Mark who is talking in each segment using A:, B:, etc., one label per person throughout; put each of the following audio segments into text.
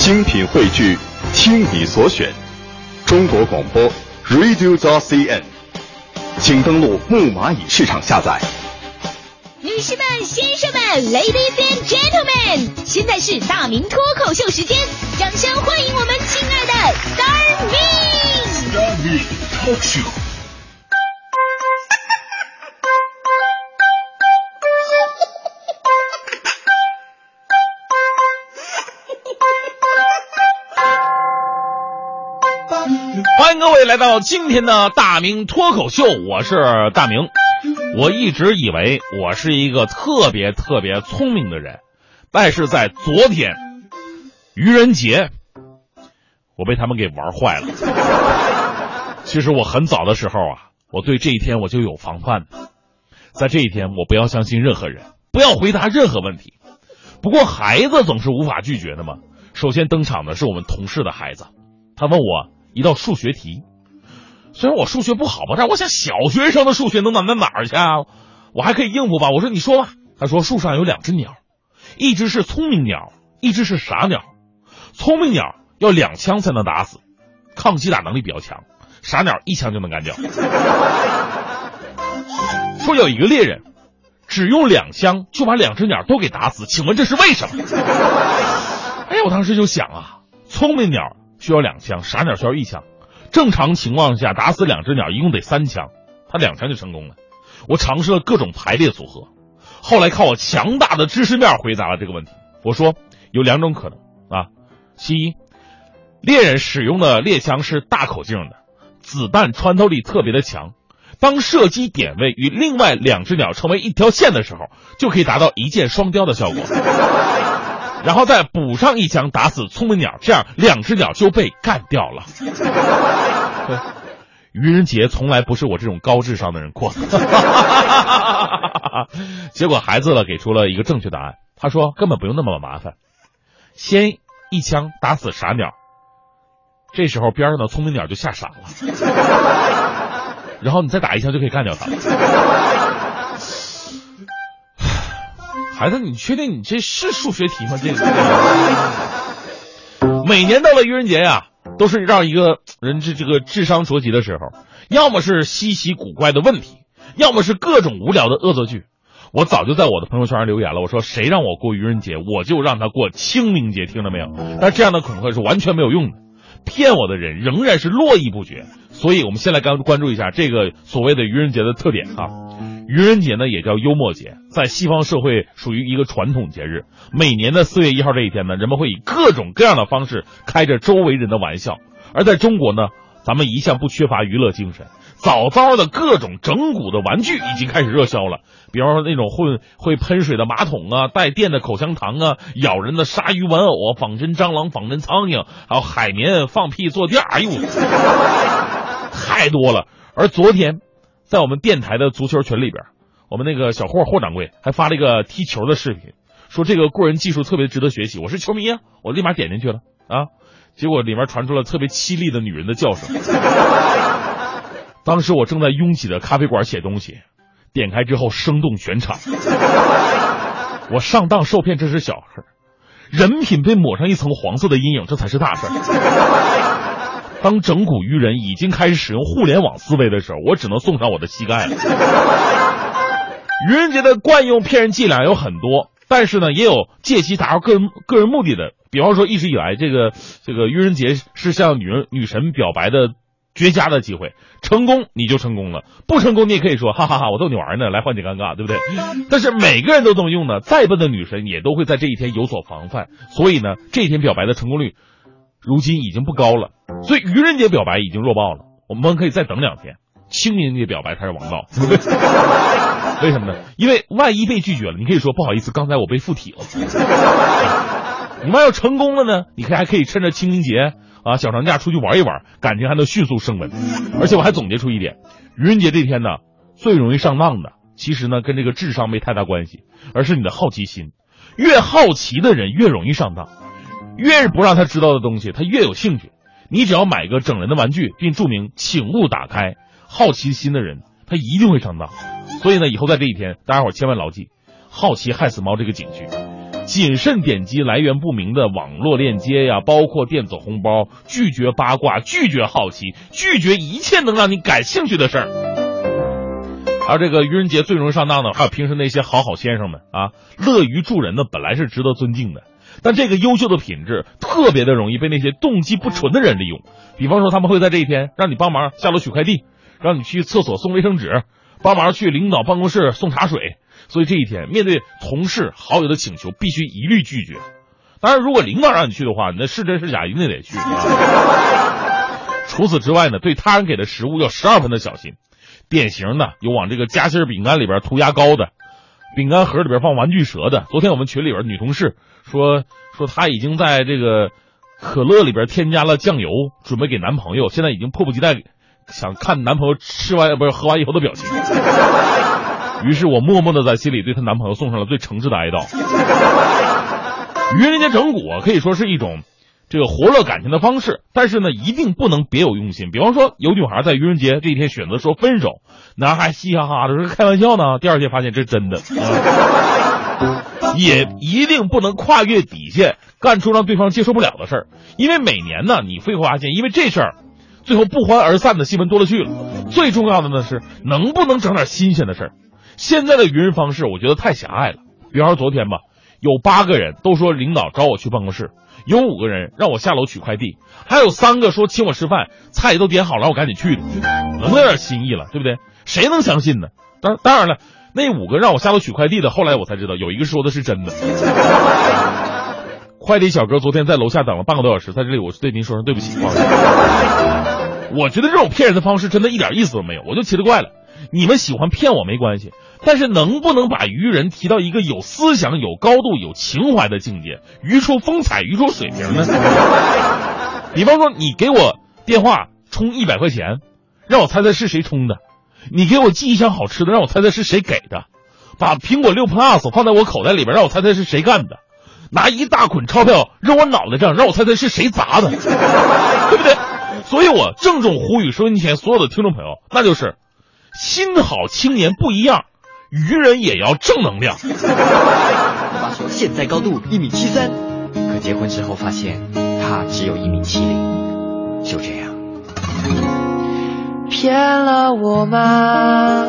A: 精品汇聚，听你所选，中国广播 Radio t CN，请登录木蚂蚁市场下载。
B: 女士们、先生们，Ladies and Gentlemen，现在是大明脱口秀时间，掌声欢迎我们亲爱的 Star Me。
C: Star Me Talk Show。
D: 欢迎各位来到今天的大明脱口秀，我是大明。我一直以为我是一个特别特别聪明的人，但是在昨天愚人节，我被他们给玩坏了。其实我很早的时候啊，我对这一天我就有防范的，在这一天我不要相信任何人，不要回答任何问题。不过孩子总是无法拒绝的嘛。首先登场的是我们同事的孩子，他问我一道数学题。虽然我数学不好吧，但我想小学生的数学能难到哪儿去啊？我还可以应付吧。我说你说吧。他说树上有两只鸟，一只是聪明鸟，一只是傻鸟。聪明鸟要两枪才能打死，抗击打能力比较强；傻鸟一枪就能干掉。说有一个猎人只用两枪就把两只鸟都给打死，请问这是为什么？哎，我当时就想啊，聪明鸟需要两枪，傻鸟需要一枪。正常情况下，打死两只鸟一共得三枪，他两枪就成功了。我尝试了各种排列组合，后来靠我强大的知识面回答了这个问题。我说有两种可能啊，其一，猎人使用的猎枪是大口径的，子弹穿透力特别的强，当射击点位与另外两只鸟成为一条线的时候，就可以达到一箭双雕的效果。然后再补上一枪打死聪明鸟，这样两只鸟就被干掉了。愚人节从来不是我这种高智商的人过。结果孩子呢给出了一个正确答案，他说根本不用那么麻烦，先一枪打死傻鸟，这时候边上的聪明鸟就吓傻了，然后你再打一枪就可以干掉它。孩子，你确定你这是数学题吗？这个每年到了愚人节呀、都是让一个人这这个智商着急的时候，要么是稀奇古怪的问题，要么是各种无聊的恶作剧。我早就在我的朋友圈上留言了，我说谁让我过愚人节，我就让他过清明节，听到没有？但这样的恐吓是完全没有用的，骗我的人仍然是络绎不绝。所以，我们先来关关注一下这个所谓的愚人节的特点啊。愚人节呢也叫幽默节，在西方社会属于一个传统节日。每年的四月一号这一天呢，人们会以各种各样的方式开着周围人的玩笑。而在中国呢，咱们一向不缺乏娱乐精神，早早的各种整蛊的玩具已经开始热销了。比方说那种会会喷水的马桶啊，带电的口香糖啊，咬人的鲨鱼玩偶啊，仿真蟑螂、仿真苍蝇，还有海绵放屁坐垫，哎呦，太多了。而昨天。在我们电台的足球群里边，我们那个小霍霍掌柜还发了一个踢球的视频，说这个过人技术特别值得学习。我是球迷啊，我立马点进去了啊，结果里面传出了特别凄厉的女人的叫声。当时我正在拥挤的咖啡馆写东西，点开之后声动全场。我上当受骗这是小事，人品被抹上一层黄色的阴影，这才是大事。当整蛊愚人已经开始使用互联网思维的时候，我只能送上我的膝盖了。愚人节的惯用骗人伎俩有很多，但是呢，也有借机达到个人个人目的的。比方说，一直以来，这个这个愚人节是向女人女神表白的绝佳的机会，成功你就成功了，不成功你也可以说哈哈哈，我逗你玩呢，来缓解尴尬，对不对？但是每个人都这么用呢，再笨的女神也都会在这一天有所防范，所以呢，这一天表白的成功率。如今已经不高了，所以愚人节表白已经弱爆了。我们可以再等两天，清明节表白才是王道。为什么呢？因为万一被拒绝了，你可以说不好意思，刚才我被附体了。你万要成功了呢，你可以还可以趁着清明节啊小长假出去玩一玩，感情还能迅速升温。而且我还总结出一点，愚人节这天呢，最容易上当的，其实呢跟这个智商没太大关系，而是你的好奇心。越好奇的人越容易上当。越是不让他知道的东西，他越有兴趣。你只要买个整人的玩具，并注明“请勿打开”，好奇心的人他一定会上当。所以呢，以后在这一天，大家伙千万牢记“好奇害死猫”这个警句。谨慎点击来源不明的网络链接呀，包括电子红包，拒绝八卦，拒绝好奇，拒绝一切能让你感兴趣的事儿。而这个愚人节最容易上当的，还有平时那些好好先生们啊，乐于助人的本来是值得尊敬的，但这个优秀的品质特别的容易被那些动机不纯的人利用。比方说，他们会在这一天让你帮忙下楼取快递，让你去厕所送卫生纸，帮忙去领导办公室送茶水。所以这一天，面对同事好友的请求，必须一律拒绝。当然，如果领导让你去的话，那是真是假一定得去。除此之外呢，对他人给的食物要十二分的小心。典型的有往这个夹心饼干里边涂牙膏的，饼干盒里边放玩具蛇的。昨天我们群里边女同事说说她已经在这个可乐里边添加了酱油，准备给男朋友，现在已经迫不及待想看男朋友吃完不是喝完以后的表情。于是我默默的在心里对她男朋友送上了最诚挚的哀悼。愚人节整蛊可以说是一种。这个活络感情的方式，但是呢，一定不能别有用心。比方说，有女孩在愚人节这一天选择说分手，男孩嘻嘻哈哈的说开玩笑呢，第二天发现这是真的，也一定不能跨越底线，干出让对方接受不了的事儿。因为每年呢，你会发现，因为这事儿，最后不欢而散的新闻多了去了。最重要的呢是，能不能整点新鲜的事儿？现在的愚人方式，我觉得太狭隘了。比方说昨天吧，有八个人都说领导找我去办公室。有五个人让我下楼取快递，还有三个说请我吃饭，菜都点好了，我赶紧去。能有点心意了，对不对？谁能相信呢？当当然了，那五个让我下楼取快递的，后来我才知道，有一个说的是真的。快递小哥昨天在楼下等了半个多小时，在这里我对您说声对不起。我觉得这种骗人的方式真的一点意思都没有，我就奇了怪了。你们喜欢骗我没关系。但是能不能把愚人提到一个有思想、有高度、有情怀的境界，愚出风采、愚出水平呢？比方说，你给我电话充一百块钱，让我猜猜是谁充的；你给我寄一箱好吃的，让我猜猜是谁给的；把苹果六 Plus 放在我口袋里边，让我猜猜是谁干的；拿一大捆钞票扔我脑袋上，让我猜猜是谁砸的，对不对？所以我郑重呼吁收音机前所有的听众朋友，那就是心好青年不一样。愚人也要正能量。
C: 爸说现在高度一米七三，可结婚之后发现他只有一米七零，就这样。
E: 骗了我吗？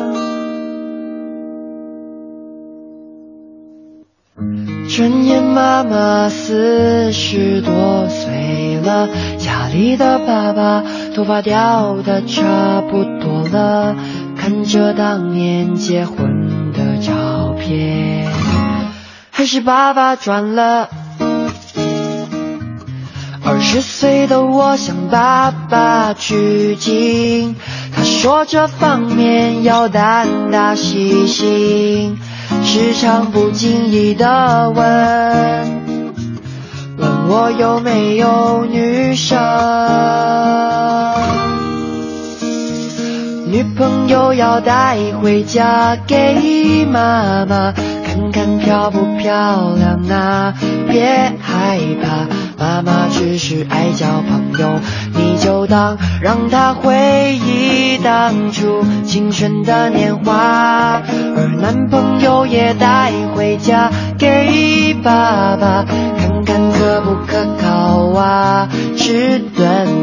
E: 转眼妈妈四十多岁了，家里的爸爸头发掉的差不多了。看着当年结婚的照片，还是爸爸赚了。二十岁的我向爸爸取经，他说这方面要胆大细心，时常不经意的问，问我有没有女生。女朋友要带回家给妈妈看看漂不漂亮啊？别害怕，妈妈只是爱交朋友，你就当让她回忆当初青春的年华。而男朋友也带回家给爸爸看看可不可靠啊？吃顿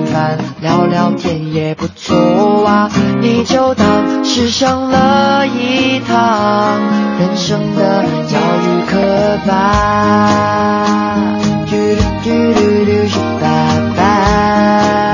E: 聊聊天也不错啊。你就当是上了一堂人生的教育课吧。嘟嘟嘟嘟嘟爸爸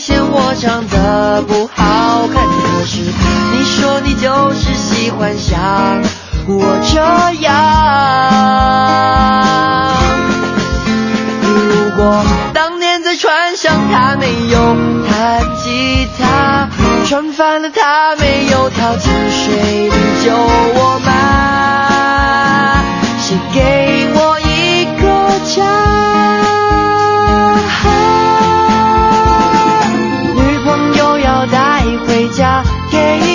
E: 嫌我长得不好看可是你说你就是喜欢像我这样如果当年在船上他没有弹吉他船翻了他没有跳进水里救我 Yeah.